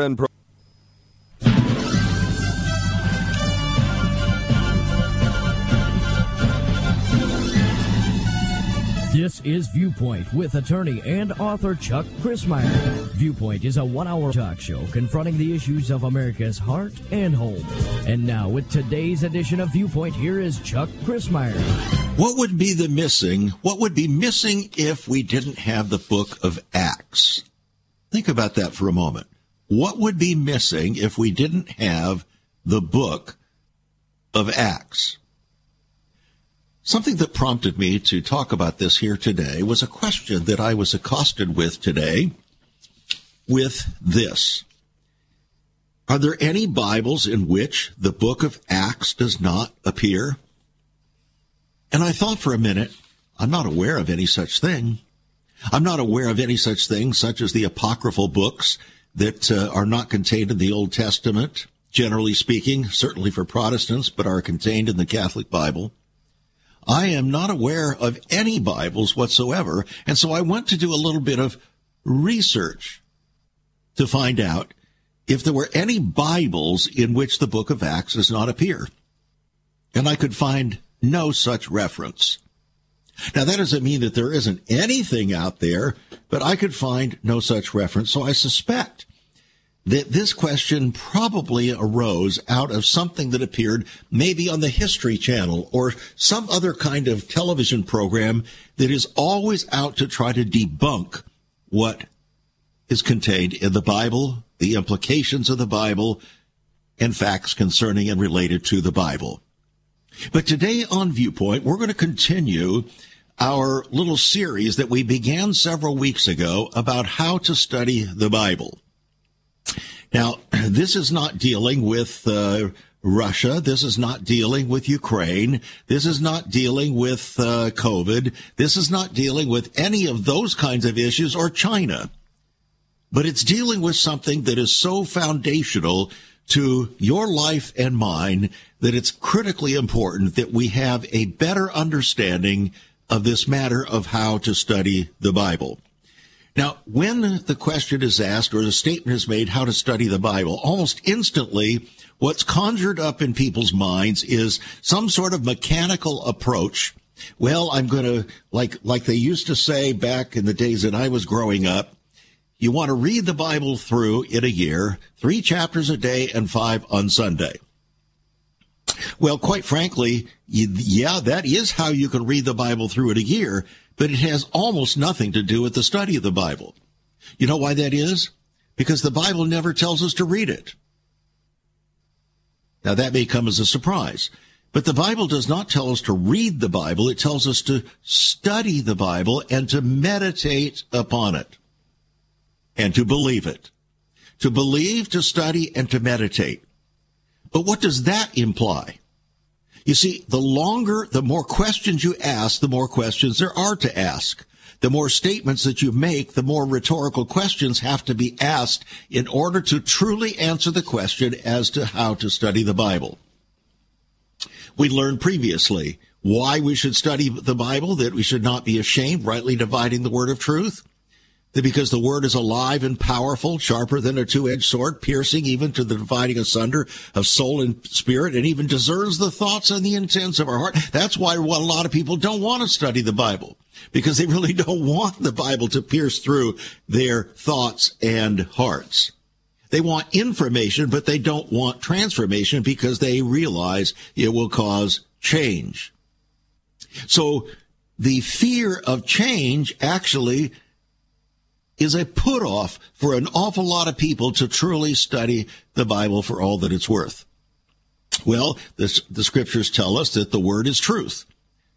and pro- This is Viewpoint with attorney and author Chuck Crismier. Viewpoint is a one hour talk show confronting the issues of America's heart and home. And now, with today's edition of Viewpoint, here is Chuck Crismier. What would be the missing? What would be missing if we didn't have the book of Acts? Think about that for a moment. What would be missing if we didn't have the book of Acts? Something that prompted me to talk about this here today was a question that I was accosted with today with this. Are there any Bibles in which the book of Acts does not appear? And I thought for a minute, I'm not aware of any such thing. I'm not aware of any such thing, such as the apocryphal books that uh, are not contained in the Old Testament, generally speaking, certainly for Protestants, but are contained in the Catholic Bible. I am not aware of any Bibles whatsoever. And so I went to do a little bit of research to find out if there were any Bibles in which the book of Acts does not appear. And I could find no such reference. Now that doesn't mean that there isn't anything out there, but I could find no such reference. So I suspect that this question probably arose out of something that appeared maybe on the History Channel or some other kind of television program that is always out to try to debunk what is contained in the Bible, the implications of the Bible, and facts concerning and related to the Bible. But today on Viewpoint, we're going to continue our little series that we began several weeks ago about how to study the Bible. Now, this is not dealing with uh, Russia. This is not dealing with Ukraine. This is not dealing with uh, COVID. This is not dealing with any of those kinds of issues or China. But it's dealing with something that is so foundational to your life and mine that it's critically important that we have a better understanding of this matter of how to study the Bible. Now, when the question is asked or the statement is made how to study the Bible, almost instantly what's conjured up in people's minds is some sort of mechanical approach. Well, I'm going to, like, like they used to say back in the days that I was growing up, you want to read the Bible through in a year, three chapters a day and five on Sunday. Well, quite frankly, yeah, that is how you can read the Bible through in a year, but it has almost nothing to do with the study of the Bible. You know why that is? Because the Bible never tells us to read it. Now that may come as a surprise, but the Bible does not tell us to read the Bible. It tells us to study the Bible and to meditate upon it and to believe it. To believe, to study, and to meditate. But what does that imply? You see, the longer, the more questions you ask, the more questions there are to ask. The more statements that you make, the more rhetorical questions have to be asked in order to truly answer the question as to how to study the Bible. We learned previously why we should study the Bible, that we should not be ashamed, rightly dividing the word of truth because the word is alive and powerful, sharper than a two-edged sword, piercing even to the dividing asunder of soul and spirit, and even discerns the thoughts and the intents of our heart. That's why a lot of people don't want to study the Bible, because they really don't want the Bible to pierce through their thoughts and hearts. They want information, but they don't want transformation because they realize it will cause change. So the fear of change actually is a put off for an awful lot of people to truly study the Bible for all that it's worth. Well, this, the scriptures tell us that the word is truth.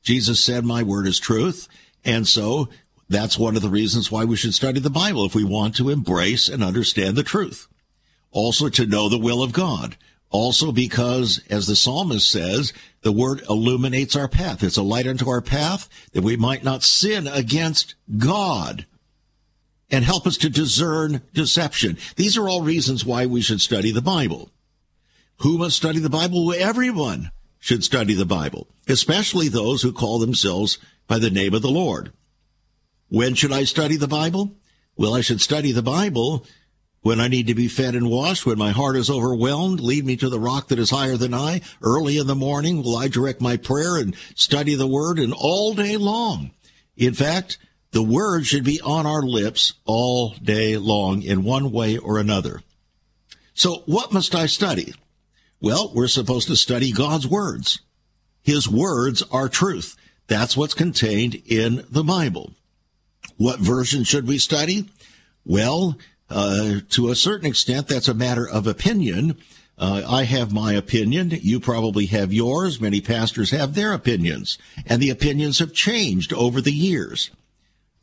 Jesus said, my word is truth. And so that's one of the reasons why we should study the Bible if we want to embrace and understand the truth. Also to know the will of God. Also because, as the psalmist says, the word illuminates our path. It's a light unto our path that we might not sin against God and help us to discern deception. These are all reasons why we should study the Bible. Who must study the Bible? Everyone should study the Bible, especially those who call themselves by the name of the Lord. When should I study the Bible? Well, I should study the Bible when I need to be fed and washed, when my heart is overwhelmed, lead me to the rock that is higher than I. Early in the morning will I direct my prayer and study the word and all day long. In fact, the word should be on our lips all day long in one way or another. So what must I study? Well, we're supposed to study God's words. His words are truth. That's what's contained in the Bible. What version should we study? Well, uh, to a certain extent, that's a matter of opinion. Uh, I have my opinion. You probably have yours. Many pastors have their opinions, and the opinions have changed over the years.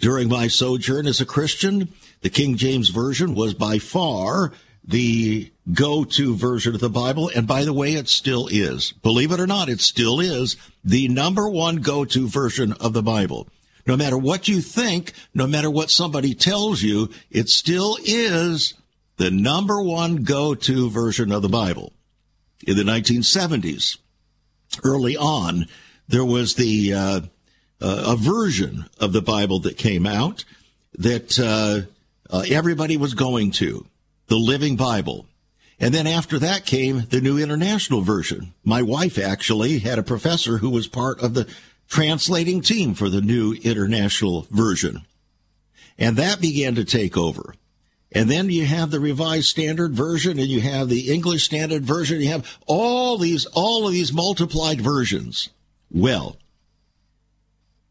During my sojourn as a Christian, the King James Version was by far the go-to version of the Bible. And by the way, it still is. Believe it or not, it still is the number one go-to version of the Bible. No matter what you think, no matter what somebody tells you, it still is the number one go-to version of the Bible. In the 1970s, early on, there was the uh, uh, a version of the Bible that came out that uh, uh, everybody was going to, the Living Bible. And then after that came the New International Version. My wife actually had a professor who was part of the translating team for the New International Version. And that began to take over. And then you have the Revised Standard Version and you have the English Standard Version. You have all these, all of these multiplied versions. Well,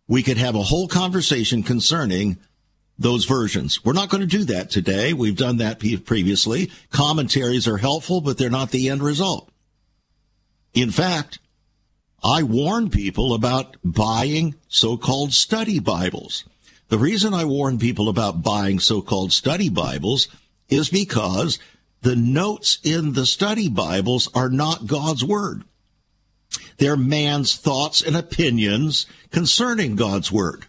we could have a whole conversation concerning those versions. We're not going to do that today. We've done that previously. Commentaries are helpful, but they're not the end result. In fact, I warn people about buying so-called study Bibles. The reason I warn people about buying so-called study Bibles is because the notes in the study Bibles are not God's Word. They're man's thoughts and opinions concerning God's word.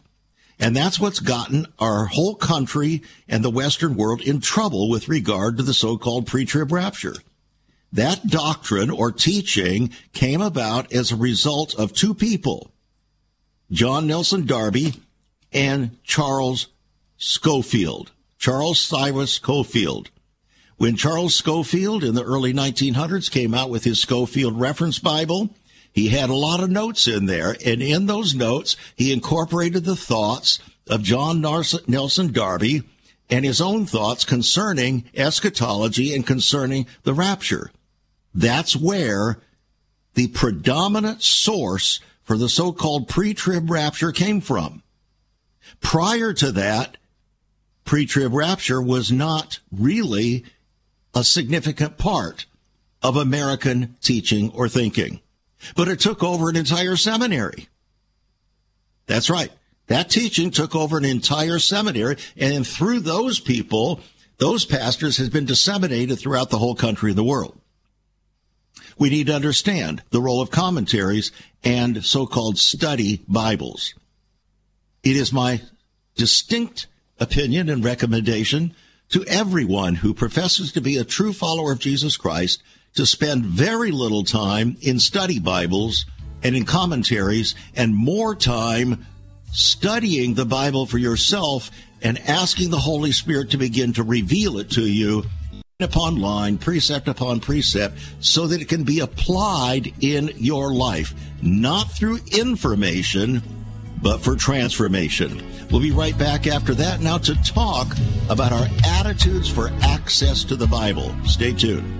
And that's what's gotten our whole country and the Western world in trouble with regard to the so-called pre-trib rapture. That doctrine or teaching came about as a result of two people, John Nelson Darby and Charles Scofield. Charles Cyrus Scofield. When Charles Scofield in the early 1900s came out with his Scofield Reference Bible, he had a lot of notes in there, and in those notes, he incorporated the thoughts of John Nelson Darby and his own thoughts concerning eschatology and concerning the rapture. That's where the predominant source for the so-called pre-trib rapture came from. Prior to that, pre-trib rapture was not really a significant part of American teaching or thinking but it took over an entire seminary. That's right. That teaching took over an entire seminary, and through those people, those pastors has been disseminated throughout the whole country and the world. We need to understand the role of commentaries and so-called study Bibles. It is my distinct opinion and recommendation to everyone who professes to be a true follower of Jesus Christ to spend very little time in study Bibles and in commentaries and more time studying the Bible for yourself and asking the Holy Spirit to begin to reveal it to you line upon line, precept upon precept, so that it can be applied in your life, not through information, but for transformation. We'll be right back after that now to talk about our attitudes for access to the Bible. Stay tuned.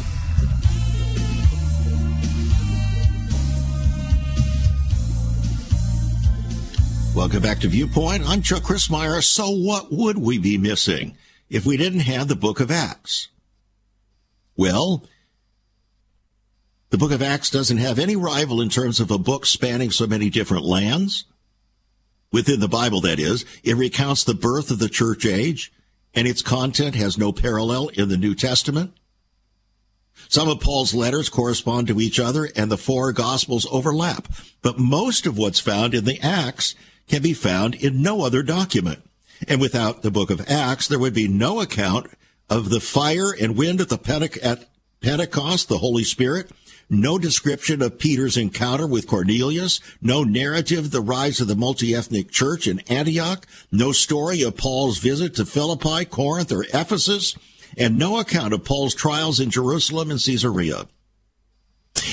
Welcome back to Viewpoint. I'm Chuck Crismier. So what would we be missing if we didn't have the book of Acts? Well, the book of Acts doesn't have any rival in terms of a book spanning so many different lands. Within the Bible, that is. It recounts the birth of the church age. and its content has no parallel in the New Testament. Some of Paul's letters correspond to each other and the four gospels overlap, but most of what's found in the Acts can be found in no other document. And without the book of Acts, there would be no account of the fire and wind at the Pente- Pentecost, the Holy Spirit, no description of Peter's encounter with Cornelius, no narrative of the rise of the multi-ethnic church in Antioch, no story of Paul's visit to Philippi, Corinth, or Ephesus, and no account of Paul's trials in Jerusalem and Caesarea.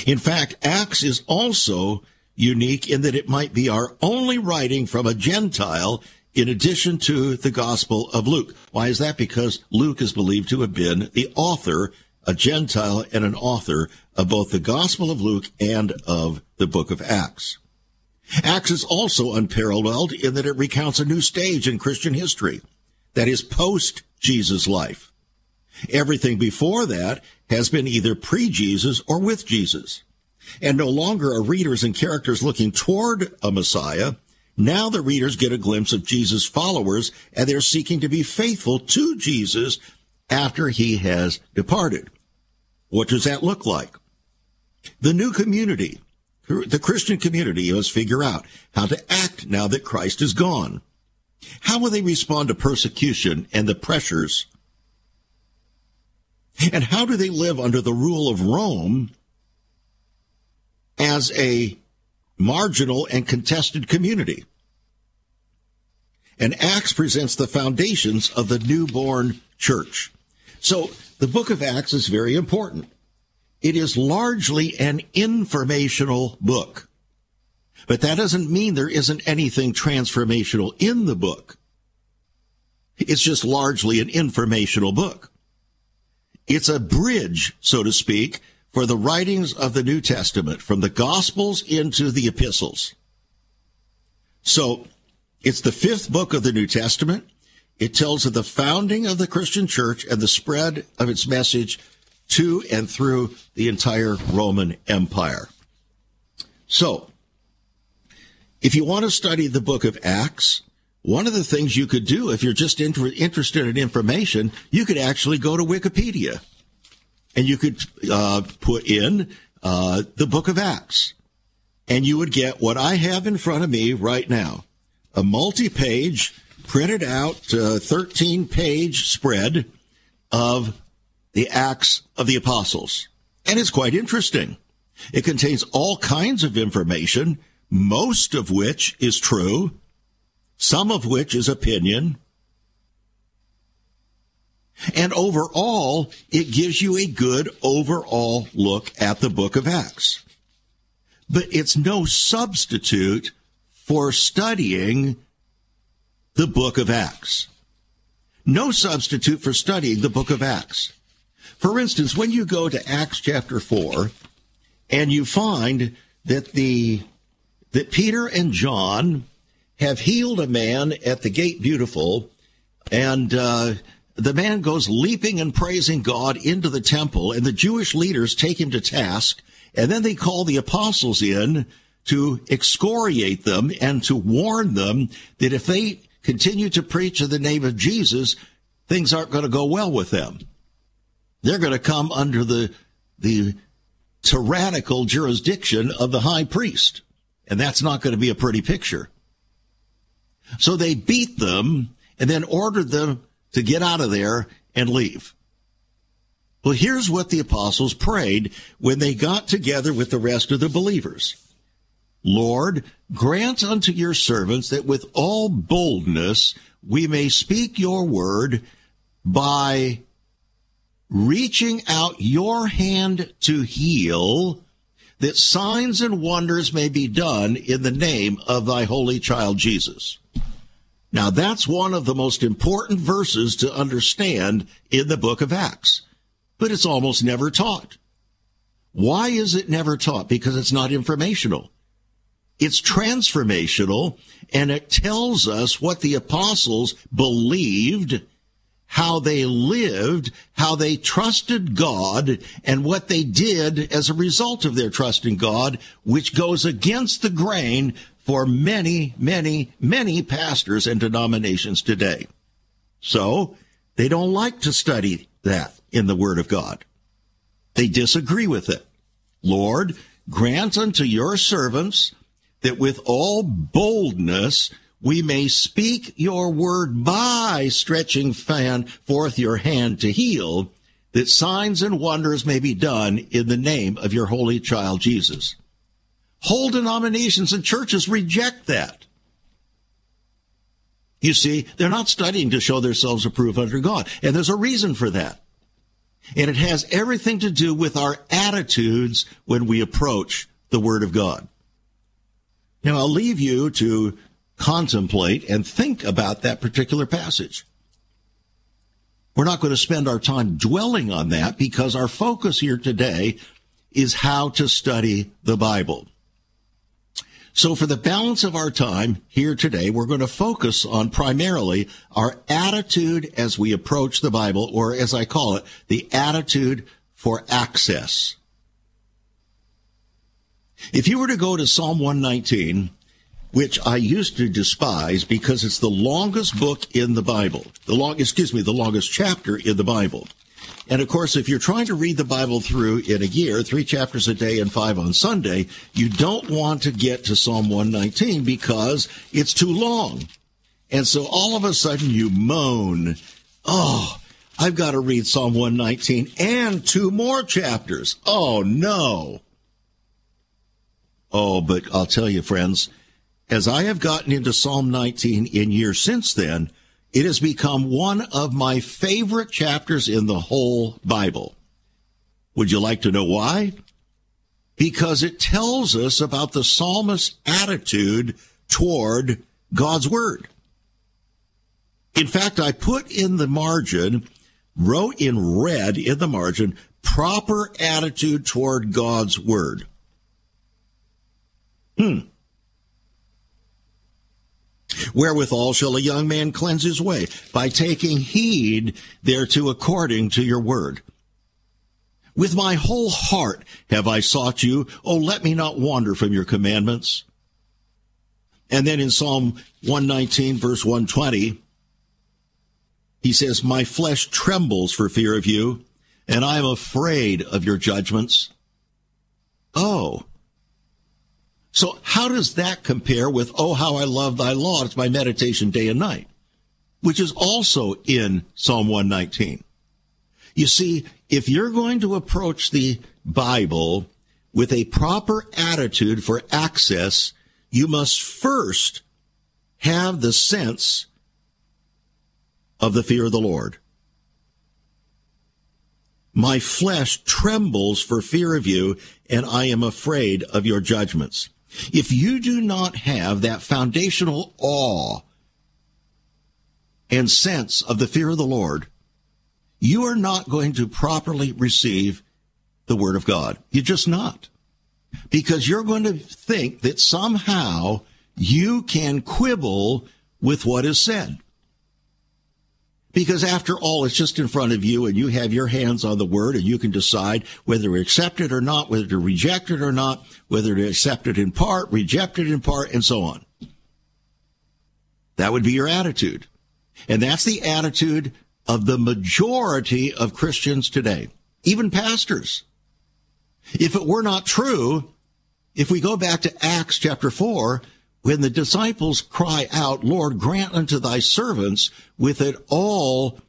In fact, Acts is also unique in that it might be our only writing from a Gentile in addition to the Gospel of Luke. Why is that? Because Luke is believed to have been the author, a Gentile and an author of both the Gospel of Luke and of the book of Acts. Acts is also unparalleled in that it recounts a new stage in Christian history that is post Jesus' life. Everything before that has been either pre-Jesus or with Jesus. And no longer are readers and characters looking toward a Messiah. Now the readers get a glimpse of Jesus' followers and they're seeking to be faithful to Jesus after he has departed. What does that look like? The new community, the Christian community must figure out how to act now that Christ is gone. How will they respond to persecution and the pressures and how do they live under the rule of Rome as a marginal and contested community? And Acts presents the foundations of the newborn church. So the book of Acts is very important. It is largely an informational book. But that doesn't mean there isn't anything transformational in the book. It's just largely an informational book. It's a bridge, so to speak, for the writings of the New Testament from the Gospels into the epistles. So it's the fifth book of the New Testament. It tells of the founding of the Christian church and the spread of its message to and through the entire Roman Empire. So, if you want to study the book of Acts, one of the things you could do if you're just inter- interested in information, you could actually go to Wikipedia and you could uh, put in uh, the book of Acts. And you would get what I have in front of me right now a multi page, printed out, 13 uh, page spread of the Acts of the Apostles. And it's quite interesting. It contains all kinds of information, most of which is true, some of which is opinion. And overall, it gives you a good overall look at the book of Acts. But it's no substitute for studying the book of Acts. No substitute for studying the book of Acts. For instance, when you go to Acts chapter 4 and you find that the that Peter and John have healed a man at the gate beautiful, and uh, the man goes leaping and praising God into the temple, and the Jewish leaders take him to task, and then they call the apostles in to excoriate them and to warn them that if they continue to preach in the name of Jesus, things aren't going to go well with them. They're going to come under the the tyrannical jurisdiction of the high priest. And that's not going to be a pretty picture. So they beat them and then ordered them to get out of there and leave. Well, here's what the apostles prayed when they got together with the rest of the believers. Lord, grant unto your servants that with all boldness we may speak your word by reaching out your hand to heal that signs and wonders may be done in the name of thy holy child Jesus. Now that's one of the most important verses to understand in the book of Acts, but it's almost never taught. Why is it never taught? Because it's not informational. It's transformational and it tells us what the apostles believed how they lived, how they trusted God, and what they did as a result of their trust in God, which goes against the grain for many, many, many pastors and denominations today. So, They don't like to study that in the Word of God. They disagree with it. Lord, grant unto your servants that with all boldness we may speak your word by stretching fan forth your hand to heal, that signs and wonders may be done in the name of your holy child Jesus. Whole denominations and churches reject that. You see, they're not studying to show themselves approved under God. And there's a reason for that. And it has everything to do with our attitudes when we approach the Word of God. Now, I'll leave you to contemplate and think about that particular passage. We're not going to spend our time dwelling on that because our focus here today is how to study the Bible. So for the balance of our time here today, we're going to focus on primarily our attitude as we approach the Bible, or as I call it, the attitude for access. If you were to go to Psalm 119, which I used to despise because it's the longest book in the Bible, the long, excuse me, the longest chapter in the Bible. And of course, if you're trying to read the Bible through in a year, three chapters a day and five on Sunday, you don't want to get to Psalm 119 because it's too long. And so all of a sudden you moan, oh, I've got to read Psalm 119 and two more chapters. Oh no. Oh, but I'll tell you, friends, as I have gotten into Psalm 19 in years since then, it has become one of my favorite chapters in the whole Bible. Would you like to know why? Because it tells us about the psalmist's attitude toward God's word. In fact, I put in the margin, wrote in red in the margin, proper attitude toward God's word. Hmm. Wherewithal shall a young man cleanse his way? By taking heed thereto according to your word. With my whole heart have I sought you. Oh, let me not wander from your commandments. And then in Psalm 119, verse 120, he says, My flesh trembles for fear of you, and I am afraid of your judgments. Oh, so how does that compare with, oh, how I love thy law? It's my meditation day and night, which is also in Psalm 119. You see, if you're going to approach the Bible with a proper attitude for access, you must first have the sense of the fear of the Lord. My flesh trembles for fear of you, and I am afraid of your judgments. If you do not have that foundational awe and sense of the fear of the Lord, you are not going to properly receive the Word of God. You're just not. Because you're going to think that somehow you can quibble with what is said. Because after all, it's just in front of you and you have your hands on the word and you can decide whether to accept it or not, whether to reject it or not, whether to accept it in part, reject it in part, and so on. That would be your attitude. And that's the attitude of the majority of Christians today, even pastors. If it were not true, if we go back to Acts chapter 4, when the disciples cry out, Lord, grant unto thy servants with it all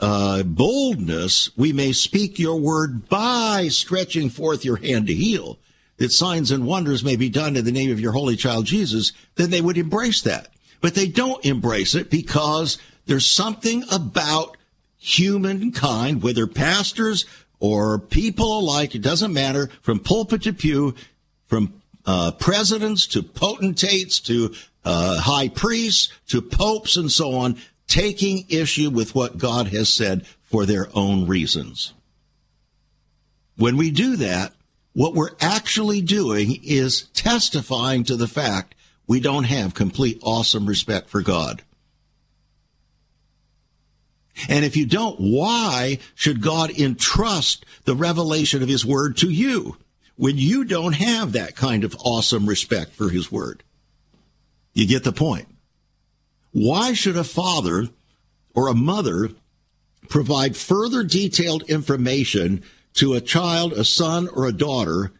uh, boldness, we may speak your word by stretching forth your hand to heal, that signs and wonders may be done in the name of your holy child Jesus, then they would embrace that. But they don't embrace it because there's something about humankind, whether pastors or people alike, it doesn't matter, from pulpit to pew, from uh, presidents to potentates to uh, high priests to popes and so on taking issue with what God has said for their own reasons. When we do that, what we're actually doing is testifying to the fact we don't have complete awesome respect for God. And if you don't, why should God entrust the revelation of his word to you? When you don't have that kind of awesome respect for his word. You get the point. Why should a father or a mother provide further detailed information to a child, a son, or a daughter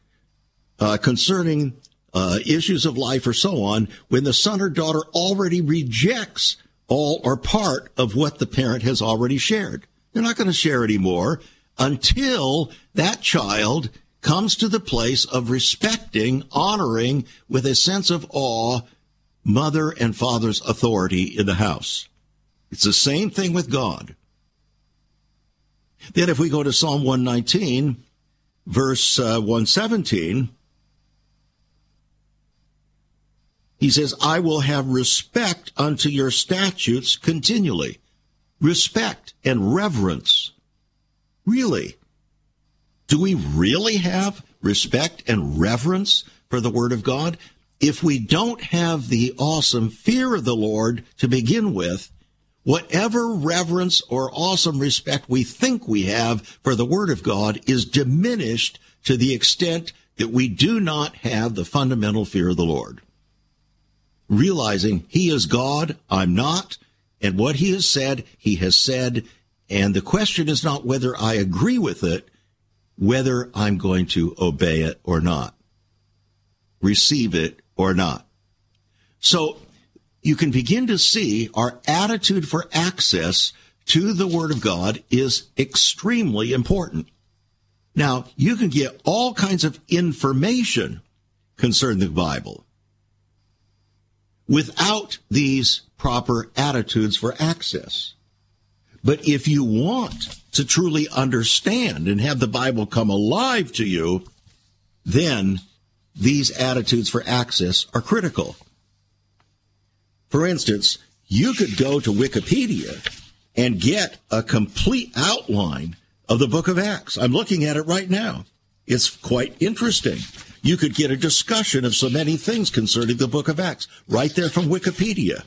uh, concerning uh, issues of life or so on when the son or daughter already rejects all or part of what the parent has already shared. They're not going to share anymore until that child comes to the place of respecting, honoring with a sense of awe mother and father's authority in the house. It's the same thing with God. Then if we go to Psalm 119, verse uh, 117, he says, I will have respect unto your statutes continually. Respect and reverence. Really? Do we really have respect and reverence for the Word of God? If we don't have the awesome fear of the Lord to begin with, whatever reverence or awesome respect we think we have for the Word of God is diminished to the extent that we do not have the fundamental fear of the Lord. Realizing He is God, I'm not, and what He has said, He has said, and the question is not whether I agree with it, whether I'm going to obey it or not, receive it or not. So you can begin to see our attitude for access to the Word of God is extremely important. Now, you can get all kinds of information concerning the Bible without these proper attitudes for access. But if you want to truly understand and have the Bible come alive to you, then these attitudes for access are critical. For instance, you could go to Wikipedia and get a complete outline of the book of Acts. I'm looking at it right now. It's quite interesting. You could get a discussion of so many things concerning the book of Acts right there from Wikipedia.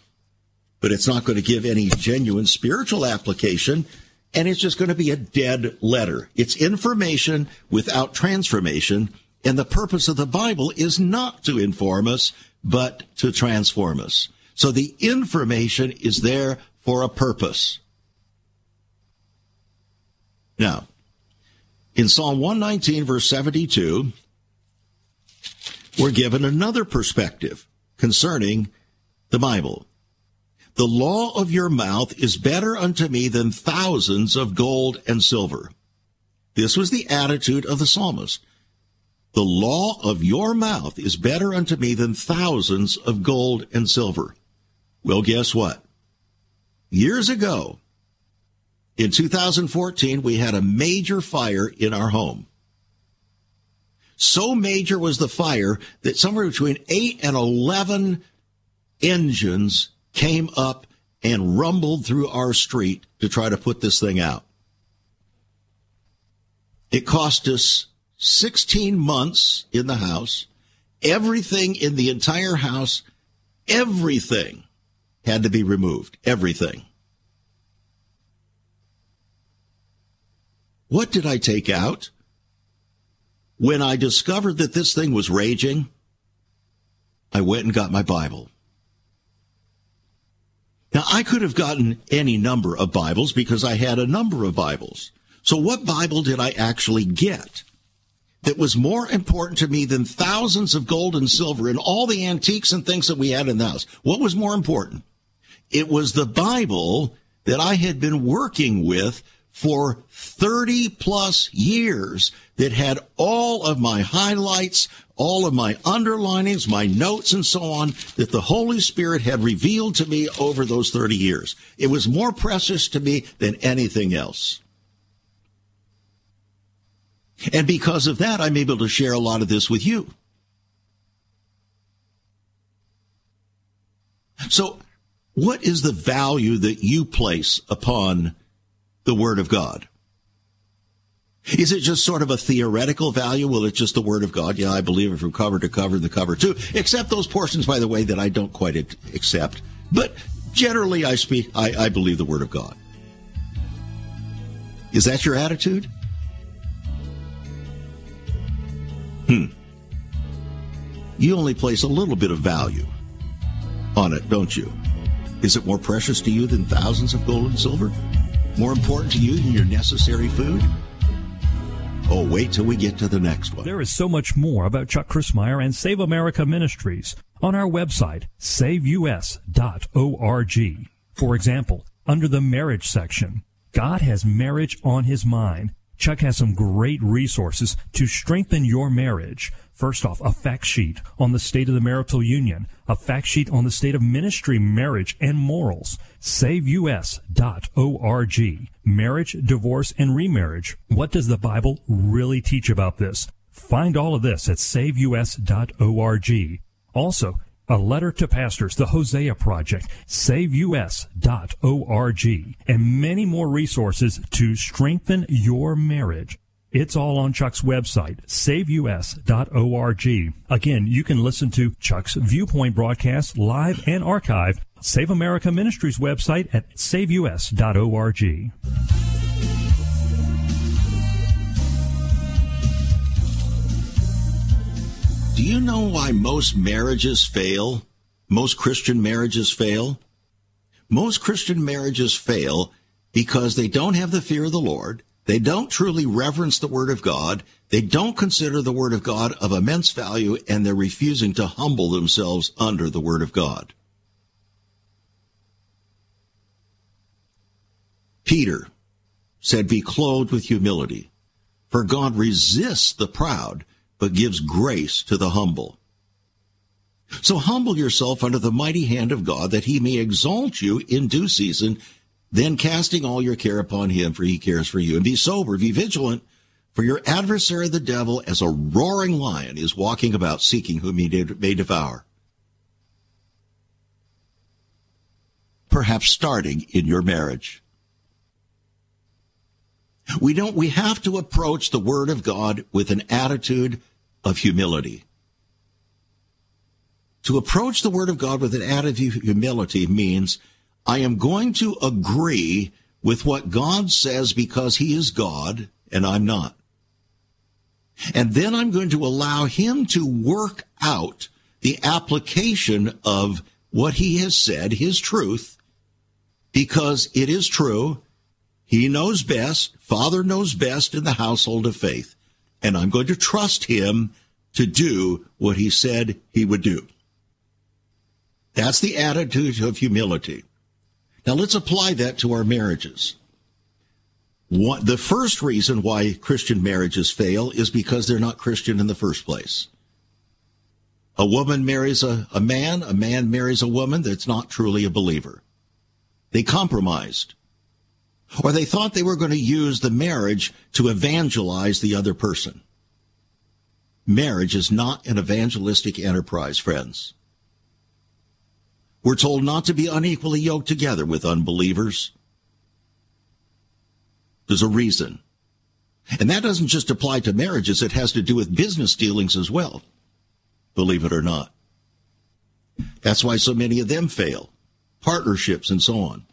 But it's not going to give any genuine spiritual application, and it's just going to be a dead letter. It's information without transformation, and the purpose of the Bible is not to inform us, but to transform us. So the information is there for a purpose. Now, in Psalm 119, verse 72, we're given another perspective concerning the Bible. The law of your mouth is better unto me than thousands of gold and silver. This was the attitude of the psalmist. The law of your mouth is better unto me than thousands of gold and silver. Well, guess what? Years ago, in 2014, we had a major fire in our home. So major was the fire that somewhere between 8 and 11 engines came up and rumbled through our street to try to put this thing out. It cost us 16 months in the house. Everything in the entire house, everything had to be removed. Everything. What did I take out? When I discovered that this thing was raging, I went and got my Bible. Now, I could have gotten any number of Bibles because I had a number of Bibles. So, what Bible did I actually get that was more important to me than thousands of gold and silver and all the antiques and things that we had in the house? What was more important? It was the Bible that I had been working with for 30 plus years that had all of my highlights, all of my underlinings, my notes, and so on that the Holy Spirit had revealed to me over those 30 years. It was more precious to me than anything else. And because of that, I'm able to share a lot of this with you. So what is the value that you place upon the Word of God? Is it just sort of a theoretical value? Well, it's just the Word of God. Yeah, I believe it from cover to cover, the cover too. Except those portions, by the way, that I don't quite accept. But generally, I speak, I, I believe the Word of God. Is that your attitude? Hmm. You only place a little bit of value on it, don't you? Is it more precious to you than thousands of gold and silver? more important to you than your necessary food? Oh, wait till we get to the next one. There is so much more about Chuck Crismier and Save America Ministries on our website, saveus.org. For example, under the marriage section, God has marriage on his mind. Chuck has some great resources to strengthen your marriage. First off, a fact sheet on the state of the marital union, a fact sheet on the state of ministry, marriage, and morals. SaveUS.org. Marriage, divorce, and remarriage. What does the Bible really teach about this? Find all of this at SaveUS.org. Also, a letter to pastors, the Hosea Project, SaveUS.org, and many more resources to strengthen your marriage. It's all on Chuck's website, saveus.org. Again, you can listen to Chuck's Viewpoint broadcast live and archived. Save America Ministries website at saveus.org. Do you know why most marriages fail? Most Christian marriages fail? Most Christian marriages fail because they don't have the fear of the Lord they don't truly reverence the Word of God. They don't consider the Word of God of immense value, and they're refusing to humble themselves under the Word of God. Peter said, Be clothed with humility, for God resists the proud, but gives grace to the humble. So humble yourself under the mighty hand of God, that he may exalt you in due season then casting all your care upon him, for he cares for you. And be sober, be vigilant, for your adversary the devil, as a roaring lion, is walking about seeking whom he may devour. Perhaps starting in your marriage. We don't, we have to approach the Word of God with an attitude of humility. To approach the Word of God with an attitude of humility means I am going to agree with what God says because He is God and I'm not. And then I'm going to allow Him to work out the application of what He has said, His truth, because it is true. He knows best. Father knows best in the household of faith. And I'm going to trust Him to do what He said He would do. That's the attitude of humility. Now let's apply that to our marriages. The first reason why Christian marriages fail is because they're not Christian in the first place. A woman marries a, a man, a man marries a woman that's not truly a believer. They compromised. Or they thought they were going to use the marriage to evangelize the other person. Marriage is not an evangelistic enterprise, friends. We're told not to be unequally yoked together with unbelievers. There's a reason. And that doesn't just apply to marriages, it has to do with business dealings as well, believe it or not. That's why so many of them fail, partnerships and so on.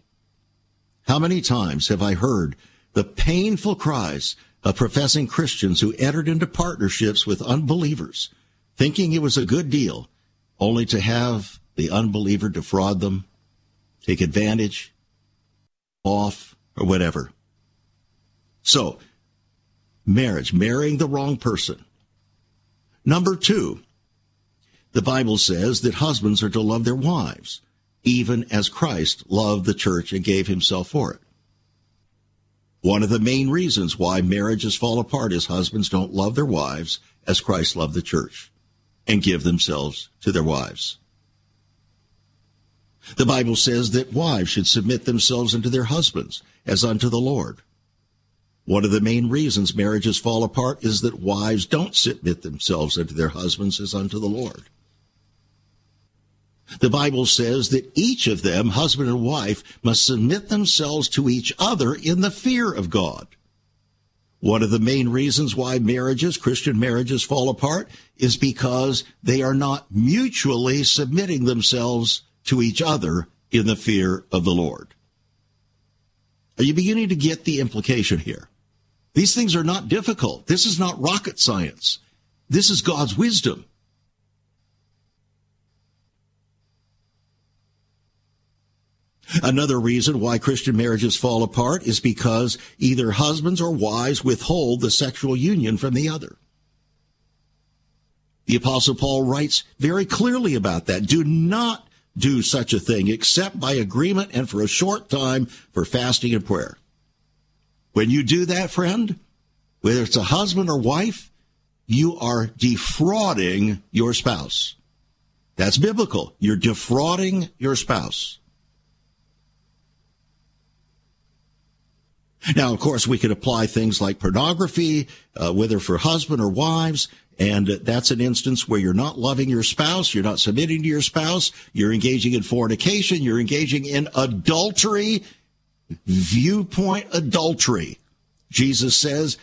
How many times have I heard the painful cries of professing Christians who entered into partnerships with unbelievers, thinking it was a good deal, only to have the unbeliever defraud them, take advantage, off, or whatever. So, marriage, marrying the wrong person. Number two, the Bible says that husbands are to love their wives, even as Christ loved the church and gave himself for it. One of the main reasons why marriages fall apart is husbands don't love their wives as Christ loved the church and give themselves to their wives. The Bible says that wives should submit themselves unto their husbands as unto the Lord. One of the main reasons marriages fall apart is that wives don't submit themselves unto their husbands as unto the Lord. The Bible says that each of them, husband and wife, must submit themselves to each other in the fear of God. One of the main reasons why marriages, Christian marriages, fall apart is because they are not mutually submitting themselves to each other in the fear of the Lord. Are you beginning to get the implication here? These things are not difficult. This is not rocket science. This is God's wisdom. Another reason why Christian marriages fall apart is because either husbands or wives withhold the sexual union from the other. The apostle Paul writes very clearly about that. Do not do such a thing except by agreement and for a short time for fasting and prayer. When you do that, friend, whether it's a husband or wife, you are defrauding your spouse. That's biblical. You're defrauding your spouse. Now, of course, we could apply things like pornography, uh, whether for husband or wives, and that's an instance where you're not loving your spouse, you're not submitting to your spouse, you're engaging in fornication, you're engaging in adultery, viewpoint adultery. Jesus says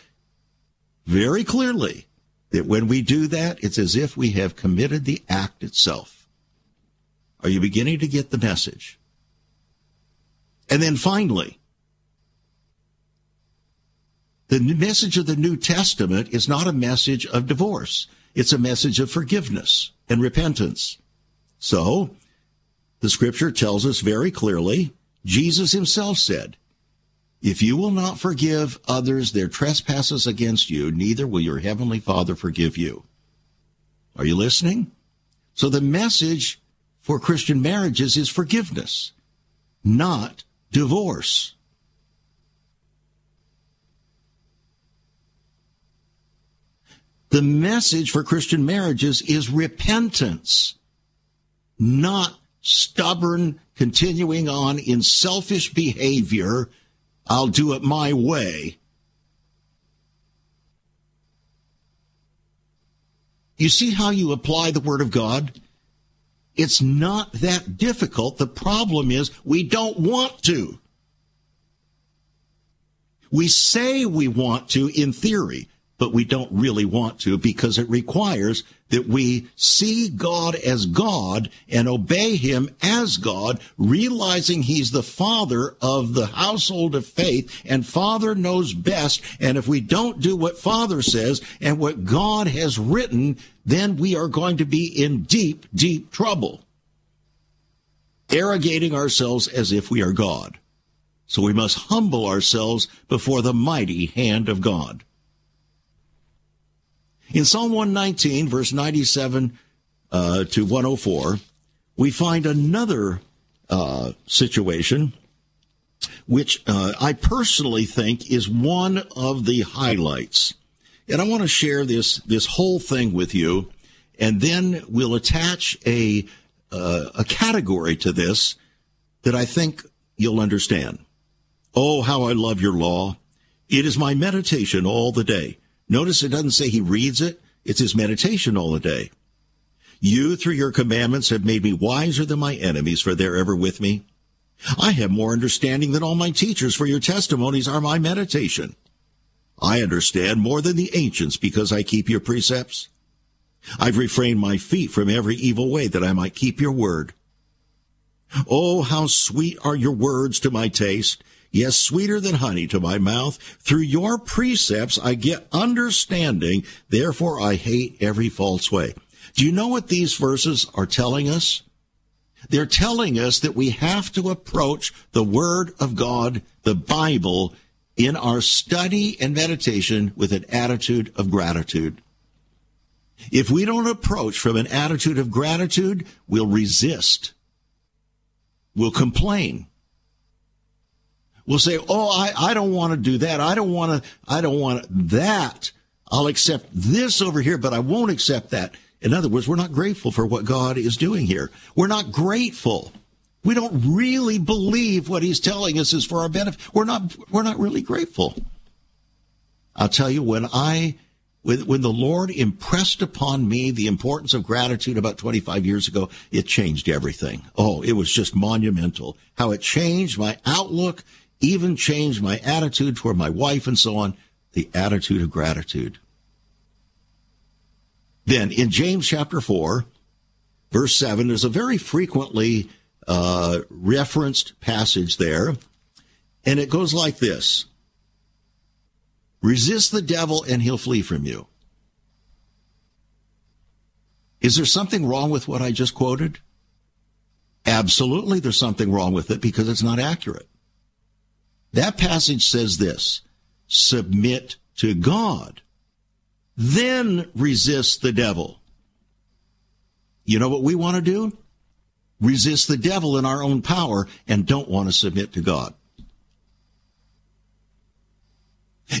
very clearly that when we do that, it's as if we have committed the act itself. Are you beginning to get the message? And then finally, the message of the New Testament is not a message of divorce. It's a message of forgiveness and repentance. So, the scripture tells us very clearly, Jesus himself said, if you will not forgive others their trespasses against you, neither will your heavenly Father forgive you. Are you listening? So the message for Christian marriages is forgiveness, not divorce. The message for Christian marriages is repentance, not stubborn continuing on in selfish behavior. I'll do it my way. You see how you apply the Word of God? It's not that difficult. The problem is we don't want to. We say we want to in theory but we don't really want to because it requires that we see God as God and obey Him as God, realizing He's the Father of the household of faith and Father knows best. And if we don't do what Father says and what God has written, then we are going to be in deep, deep trouble. Arrogating ourselves as if we are God. So we must humble ourselves before the mighty hand of God. In Psalm 119, verse 97 uh, to 104, we find another uh, situation which uh, I personally think is one of the highlights. And I want to share this this whole thing with you, and then we'll attach a uh, a category to this that I think you'll understand. Oh, how I love your law! It is my meditation all the day. Notice it doesn't say he reads it. It's his meditation all the day. You, through your commandments, have made me wiser than my enemies, for they're ever with me. I have more understanding than all my teachers, for your testimonies are my meditation. I understand more than the ancients because I keep your precepts. I've refrained my feet from every evil way that I might keep your word. Oh, how sweet are your words to my taste, yes, sweeter than honey to my mouth. Through your precepts I get understanding, therefore I hate every false way. Do you know what these verses are telling us? They're telling us that we have to approach the Word of God, the Bible, in our study and meditation with an attitude of gratitude. If we don't approach from an attitude of gratitude, we'll resist. We'll complain will say, "Oh, I, I don't want to do that. I don't want to. I don't want that. I'll accept this over here, but I won't accept that." In other words, we're not grateful for what God is doing here. We're not grateful. We don't really believe what He's telling us is for our benefit. We're not. We're not really grateful. I'll tell you when I when the Lord impressed upon me the importance of gratitude about 25 years ago, it changed everything. Oh, it was just monumental. How it changed my outlook even changed my attitude toward my wife and so on, the attitude of gratitude. Then in James chapter 4, verse 7, there's a very frequently uh, referenced passage there, and it goes like this Resist the devil and he'll flee from you. Is there something wrong with what I just quoted? Absolutely, there's something wrong with it because it's not accurate. That passage says this submit to God, then resist the devil. You know what we want to do? Resist the devil in our own power and don't want to submit to God.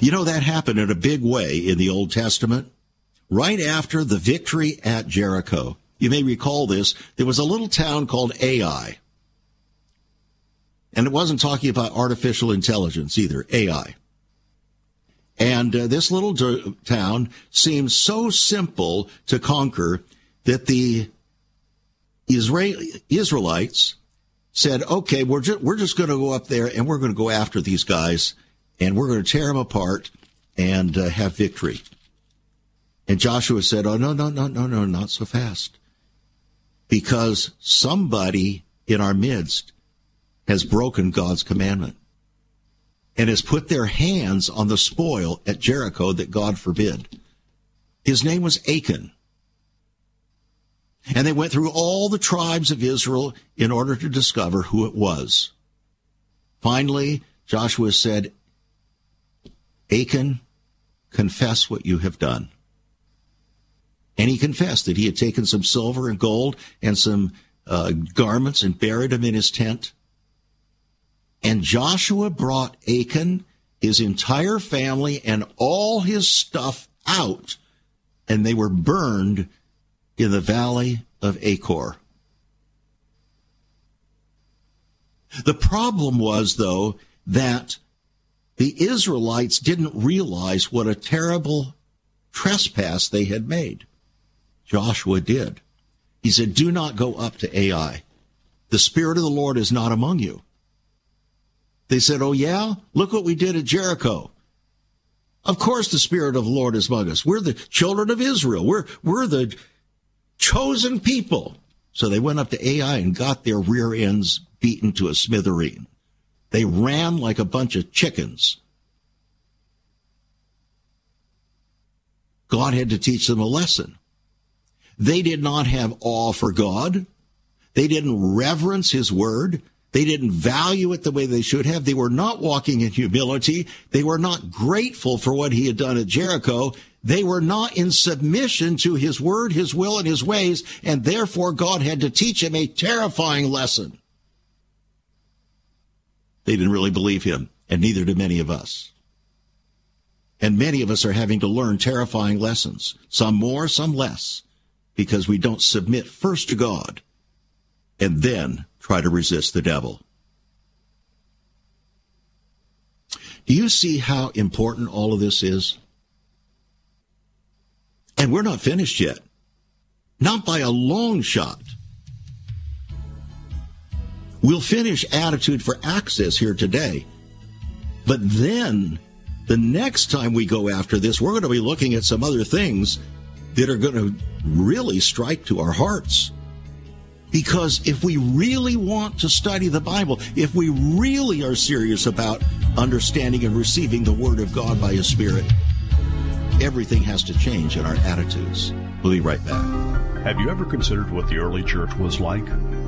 You know, that happened in a big way in the Old Testament. Right after the victory at Jericho, you may recall this, there was a little town called Ai. And it wasn't talking about artificial intelligence either, Ai. And uh, this little d- town seemed so simple to conquer that the Israeli, Israelites said, okay, we're, ju- we're just going to go up there and we're going to go after these guys and we're going to tear them apart and uh, have victory. And Joshua said, oh, no, no, no, no, no, not so fast. Because somebody in our midst has broken God's commandment and has put their hands on the spoil at Jericho that God forbid. His name was Achan. And they went through all the tribes of Israel in order to discover who it was. Finally, Joshua said, Achan, confess what you have done. And he confessed that he had taken some silver and gold and some uh, garments and buried them in his tent. And Joshua brought Achan, his entire family, and all his stuff out, and they were burned in the valley of Achor. The problem was, though, that the Israelites didn't realize what a terrible trespass they had made. Joshua did. He said, Do not go up to Ai. The Spirit of the Lord is not among you. They said, Oh, yeah? Look what we did at Jericho. Of course, the Spirit of the Lord is among us. We're the children of Israel. We're, we're the chosen people. So they went up to Ai and got their rear ends beaten to a smithereen. They ran like a bunch of chickens. God had to teach them a lesson. They did not have awe for God. They didn't reverence his word. They didn't value it the way they should have. They were not walking in humility. They were not grateful for what he had done at Jericho. They were not in submission to his word, his will, and his ways, and therefore God had to teach him a terrifying lesson. They didn't really believe him, and neither do many of us. And many of us are having to learn terrifying lessons, some more, some less, because we don't submit first to God and then try to resist the devil. Do you see how important all of this is? And we're not finished yet. Not by a long shot. We'll finish Attitude for Access here today. But then, the next time we go after this, we're going to be looking at some other things that are going to really strike to our hearts. Because if we really want to study the Bible, if we really are serious about understanding and receiving the Word of God by His Spirit, everything has to change in our attitudes. We'll be right back. Have you ever considered what the early church was like?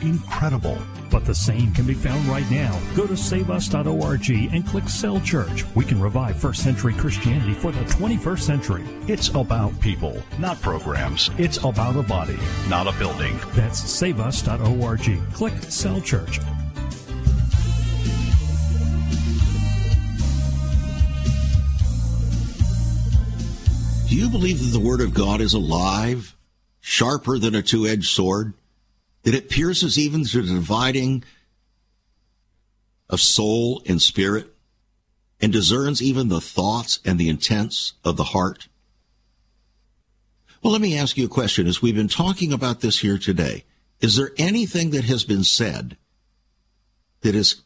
Incredible. But the same can be found right now. Go to saveus.org and click Cell Church. We can revive first century Christianity for the 21st century. It's about people, not programs. It's about a body, not a building. That's saveus.org. Click Cell Church. Do you believe that the Word of God is alive, sharper than a two edged sword? That it pierces even to the dividing of soul and spirit? and discerns even the thoughts and the intents of the heart? Well, let me ask you a question. As we've been talking about this here today, is there anything that has been said that has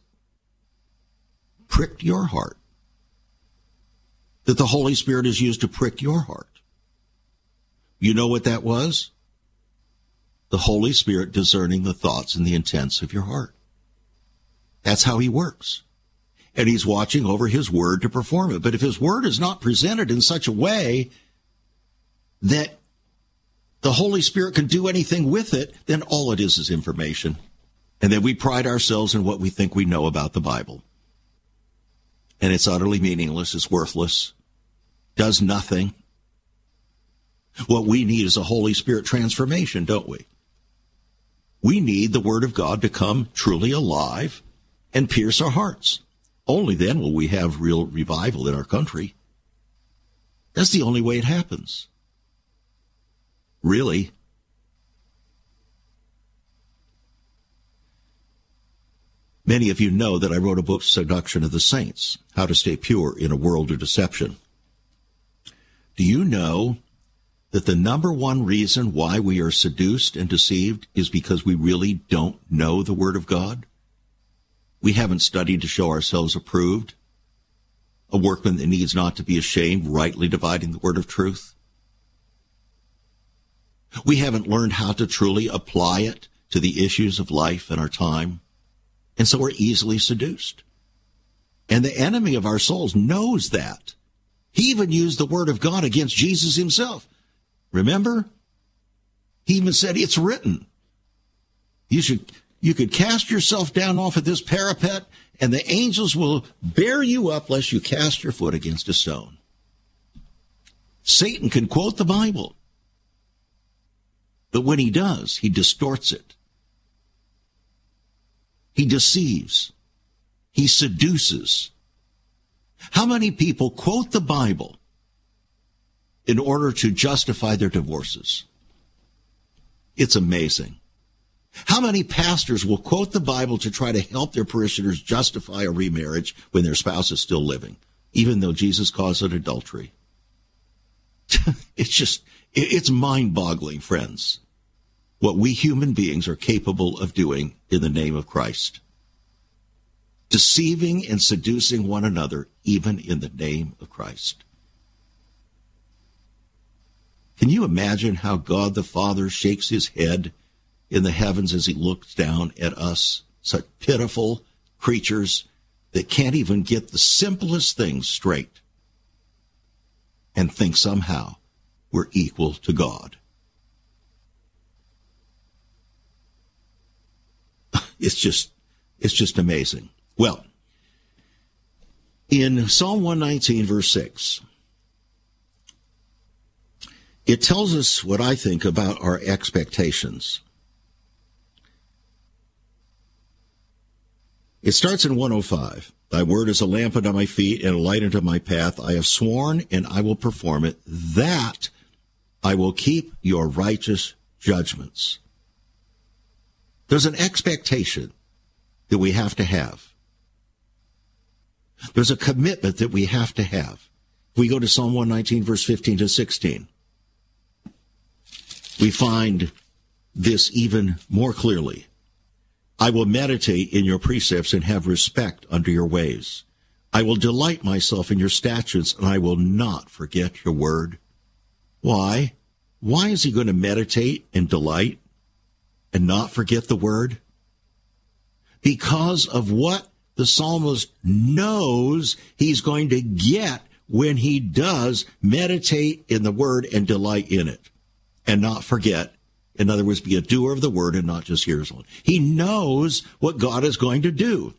pricked your heart? That the Holy Spirit has used to prick your heart? You know what that was? The Holy Spirit discerning the thoughts and the intents of your heart. That's how He works. And He's watching over His Word to perform it. But if His Word is not presented in such a way that the Holy Spirit can do anything with it, then all it is is information. And then we pride ourselves in what we think we know about the Bible. And it's utterly meaningless, it's worthless, does nothing. What we need is a Holy Spirit transformation, don't we? We need the Word of God to come truly alive and pierce our hearts. Only then will we have real revival in our country. That's the only way it happens. Really. Many of you know that I wrote a book, Seduction of the Saints How to Stay Pure in a World of Deception. Do you know that the number one reason why we are seduced and deceived is because we really don't know the Word of God? We haven't studied to show ourselves approved, a workman that needs not to be ashamed, rightly dividing the Word of truth. We haven't learned how to truly apply it to the issues of life and our time, and so we're easily seduced. And the enemy of our souls knows that. He even used the Word of God against Jesus himself. Remember? He even said, It's written. You should you could cast yourself down off of this parapet, and the angels will bear you up lest you cast your foot against a stone. Satan can quote the Bible. But when he does, he distorts it. He deceives. He seduces. How many people quote the Bible in order to justify their divorces. It's amazing. How many pastors will quote the Bible to try to help their parishioners justify a remarriage when their spouse is still living, even though Jesus calls it adultery? it's just, it's mind boggling, friends, what we human beings are capable of doing in the name of Christ. Deceiving and seducing one another, even in the name of Christ. Can you imagine how God the Father shakes his head in the heavens as he looks down at us, such pitiful creatures that can't even get the simplest things straight and think somehow we're equal to God? It's just, it's just amazing. Well, in Psalm 119, verse 6, it tells us what I think about our expectations. It starts in 105. Thy word is a lamp unto my feet and a light unto my path. I have sworn and I will perform it, that I will keep your righteous judgments. There's an expectation that we have to have. There's a commitment that we have to have. If we go to Psalm 119, verse 15 to 16, we find this even more clearly. I will meditate in your precepts and have respect under your ways. I will delight myself in your statutes and I will not forget your word. Why? Why is he going to meditate and delight and not forget the word? Because of what the psalmist knows he's going to get when he does meditate in the word and delight in it and not forget. In other words, be a doer of the word and not just hearers alone. He knows what God is going to do.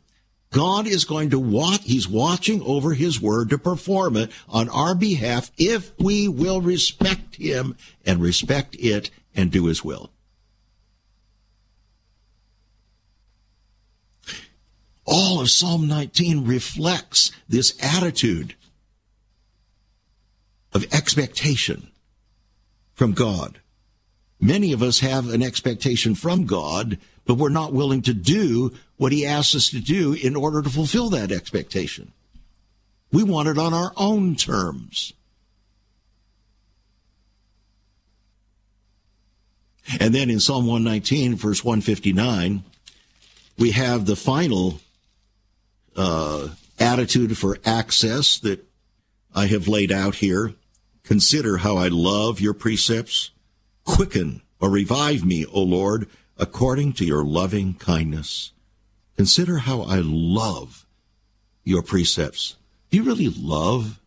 God is going to watch, he's watching over his word to perform it on our behalf if we will respect him and respect it and do his will. All of Psalm 19 reflects this attitude of expectation from God. Many of us have an expectation from God, but we're not willing to do what He asks us to do in order to fulfill that expectation. We want it on our own terms. And then in Psalm 119, verse 159, we have the final uh, attitude for access that I have laid out here. Consider how I love your precepts. Quicken or revive me, O Lord, according to your loving kindness. Consider how I love your precepts. Do you really love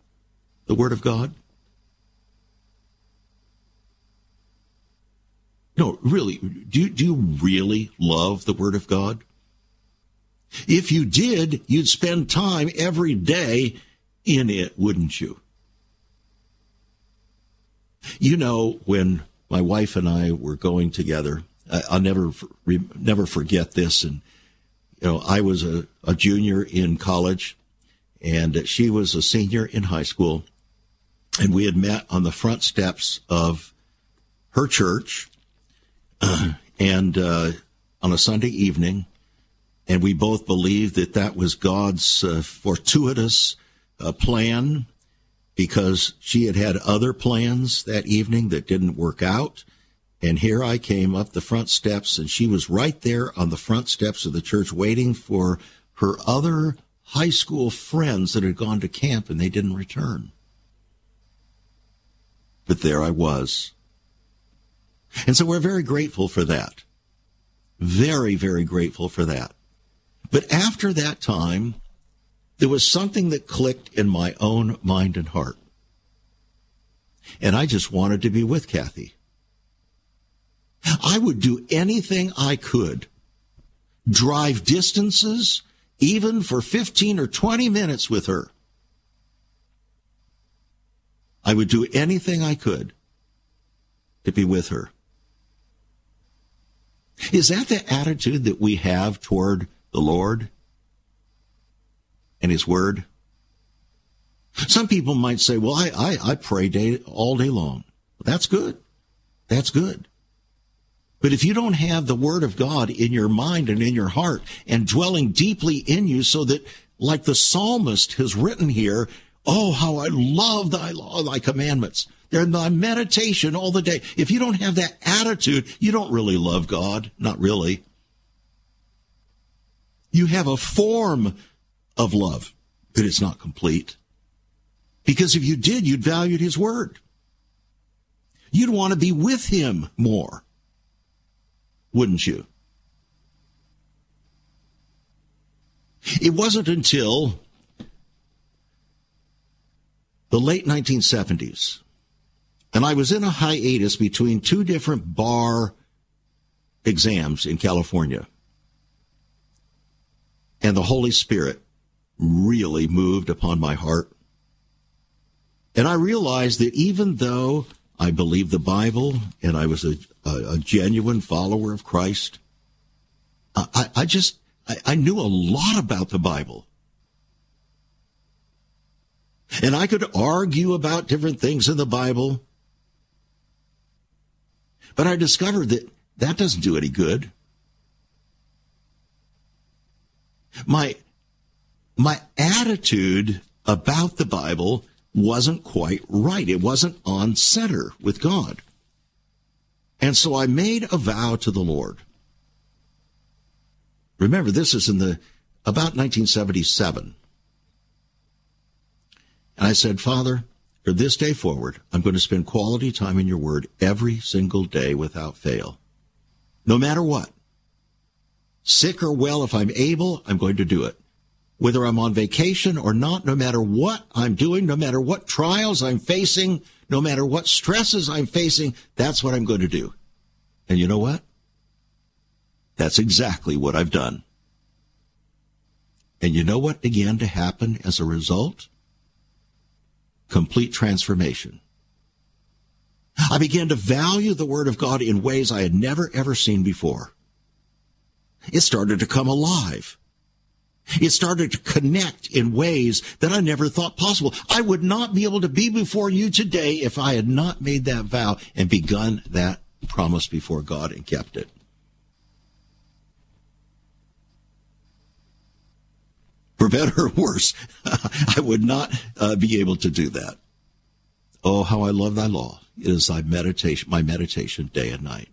the Word of God? No, really, do you, do you really love the Word of God? If you did, you'd spend time every day in it, wouldn't you? You know, when my wife and I were going together, I, will never never forget this. And you know, I was a, a junior in college, and she was a senior in high school, and we had met on the front steps of her church, and uh, on a Sunday evening, and we both believed that that was God's uh, fortuitous uh, plan because she had had other plans that evening that didn't work out. And here I came up the front steps, and she was right there on the front steps of the church waiting for her other high school friends that had gone to camp and they didn't return. But there I was. And so we're very grateful for that. Very, very grateful for that. But after that time, there was something that clicked in my own mind and heart. And I just wanted to be with Kathy. I would do anything I could, drive distances, even for 15 or 20 minutes with her. I would do anything I could to be with her. Is that the attitude that we have toward the Lord and His Word? Some people might say, well, I, I, I pray day, all day long. That's good. That's good. But if you don't have the Word of God in your mind and in your heart and dwelling deeply in you so that, like the psalmist has written here, oh, how I love thy law, thy commandments. They're my meditation all the day. If you don't have that attitude, you don't really love God. Not really. You have a form of love, but it's not complete. Because if you did, you'd value his word. You'd want to be with him more, wouldn't you? It wasn't until the late 1970s, and I was in a hiatus between two different bar exams in California. And the Holy Spirit really moved upon my heart. And I realized that even though I believed the Bible and I was a, a, a genuine follower of Christ, I, I just, I, I knew a lot about the Bible. And I could argue about different things in the Bible. But I discovered that that doesn't do any good. My, my attitude about the Bible wasn't quite right. It wasn't on center with God. And so I made a vow to the Lord. Remember, this is in the about 1977. And I said, Father, for this day forward, I'm going to spend quality time in your word every single day without fail. No matter what. Sick or well, if I'm able, I'm going to do it whether I'm on vacation or not, no matter what I'm doing, no matter what trials I'm facing, no matter what stresses I'm facing, that's what I'm going to do. And you know what? That's exactly what I've done. And you know what began to happen as a result? Complete transformation. I began to value the Word of God in ways I had never ever seen before. It started to come alive. It started to connect in ways that I never thought possible. I would not be able to be before you today if I had not made that vow and begun that promise before God and kept it. For better or worse, I would not uh, be able to do that. Oh, how I love thy law. It is thy meditation, my meditation day and night.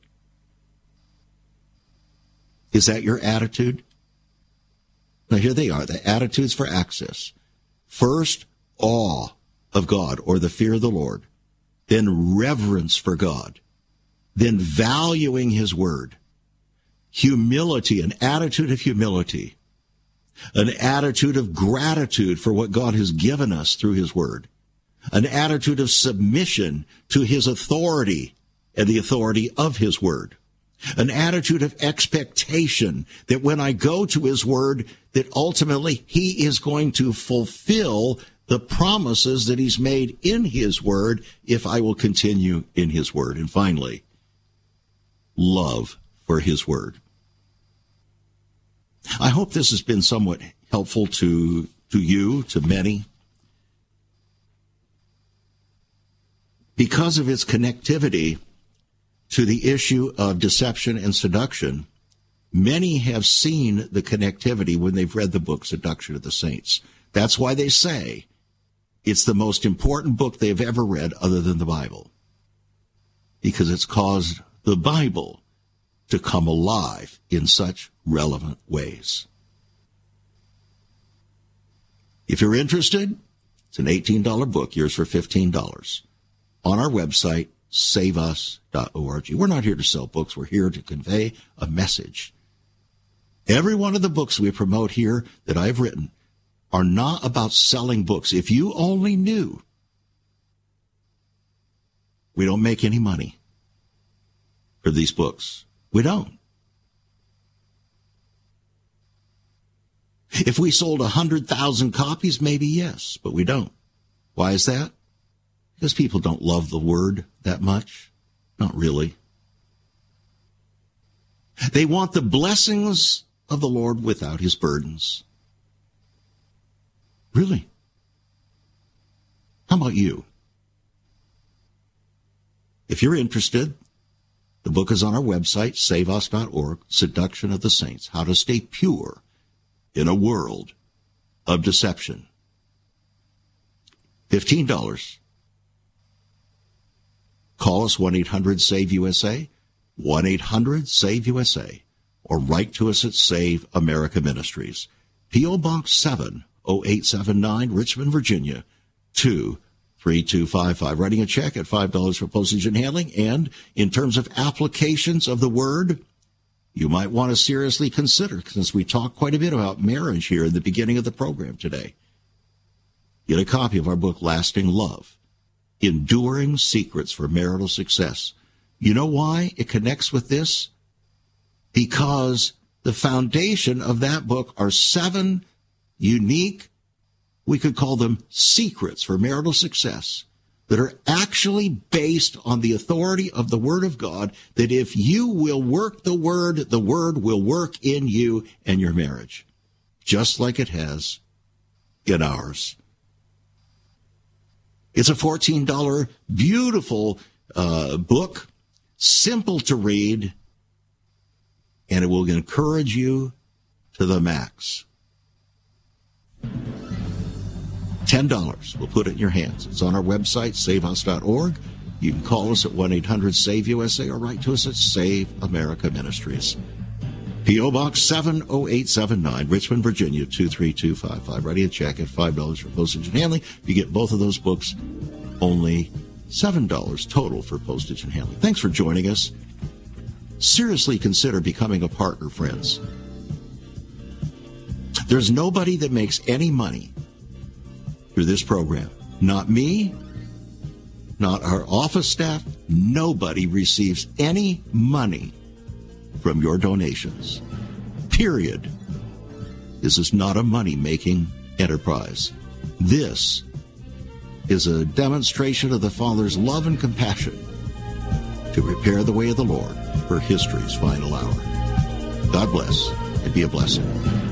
Is that your attitude? Now here they are, the attitudes for access. First, awe of God or the fear of the Lord. Then reverence for God. Then valuing his word. Humility, an attitude of humility. An attitude of gratitude for what God has given us through his word. An attitude of submission to his authority and the authority of his word an attitude of expectation that when I go to his word, that ultimately he is going to fulfill the promises that he's made in his word if I will continue in his word. And finally, love for his word. I hope this has been somewhat helpful to, to you, to many. Because of its connectivity to the issue of deception and seduction, many have seen the connectivity when they've read the book Seduction of the Saints. That's why they say it's the most important book they've ever read other than the Bible. Because it's caused the Bible to come alive in such relevant ways. If you're interested, it's an $18 book, yours for $15. On our website, saveus.org. We're not here to sell books. We're here to convey a message. Every one of the books we promote here that I've written are not about selling books. If you only knew, we don't make any money for these books. We don't. If we sold 100,000 copies, maybe yes, but we don't. Why is that? Because people don't love the word that much. Not really. They want the blessings of the Lord without his burdens. Really? How about you? If you're interested, the book is on our website, saveus.org, Seduction of the Saints, How to Stay Pure in a World of Deception. $15 Call us 1 800 SAVE USA, 1 800 SAVE USA, or write to us at Save America Ministries. P.O. Box 70879, Richmond, Virginia 23255. Writing a check at $5 for postage and handling. And in terms of applications of the word, you might want to seriously consider, since we talked quite a bit about marriage here in the beginning of the program today. Get a copy of our book, Lasting Love enduring secrets for marital success. You know why it connects with this? Because the foundation of that book are seven unique, we could call them secrets for marital success that are actually based on the authority of the Word of God, that if you will work the Word, the Word will work in you and your marriage, just like it has in ours. It's a $14 beautiful uh, book, simple to read, and it will encourage you to the max. $10. We'll put it in your hands. It's on our website, saveus.org. You can call us at 1 800 SAVE USA or write to us at Save America Ministries. P.O. Box 70879, Richmond, Virginia 23255. Ready a check at $5 for postage and handling. If You get both of those books, only $7 total for postage and handling. Thanks for joining us. Seriously consider becoming a partner, friends. There's nobody that makes any money through this program. Not me, not our office staff. Nobody receives any money from your donations. Period. This is not a money making enterprise. This is a demonstration of the Father's love and compassion to prepare the way of the Lord for history's final hour. God bless and be a blessing.